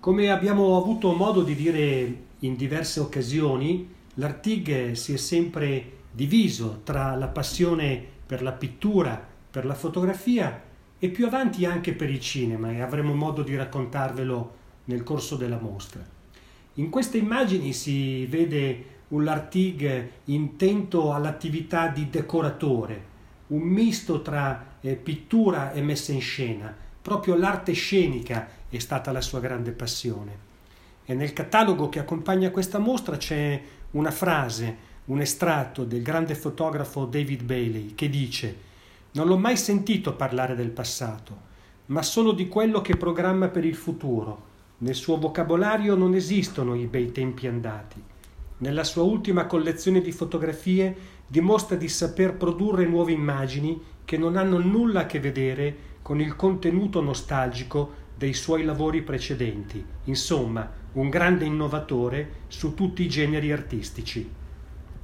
Come abbiamo avuto modo di dire in diverse occasioni, l'Artig si è sempre diviso tra la passione per la pittura, per la fotografia e più avanti anche per il cinema e avremo modo di raccontarvelo nel corso della mostra. In queste immagini si vede un Lartigue intento all'attività di decoratore, un misto tra eh, pittura e messa in scena. Proprio l'arte scenica è stata la sua grande passione. E nel catalogo che accompagna questa mostra c'è una frase, un estratto del grande fotografo David Bailey che dice Non l'ho mai sentito parlare del passato, ma solo di quello che programma per il futuro. Nel suo vocabolario non esistono i bei tempi andati. Nella sua ultima collezione di fotografie dimostra di saper produrre nuove immagini che non hanno nulla a che vedere con il contenuto nostalgico dei suoi lavori precedenti. Insomma, un grande innovatore su tutti i generi artistici.